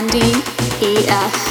Andy AF.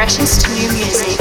freshest new music.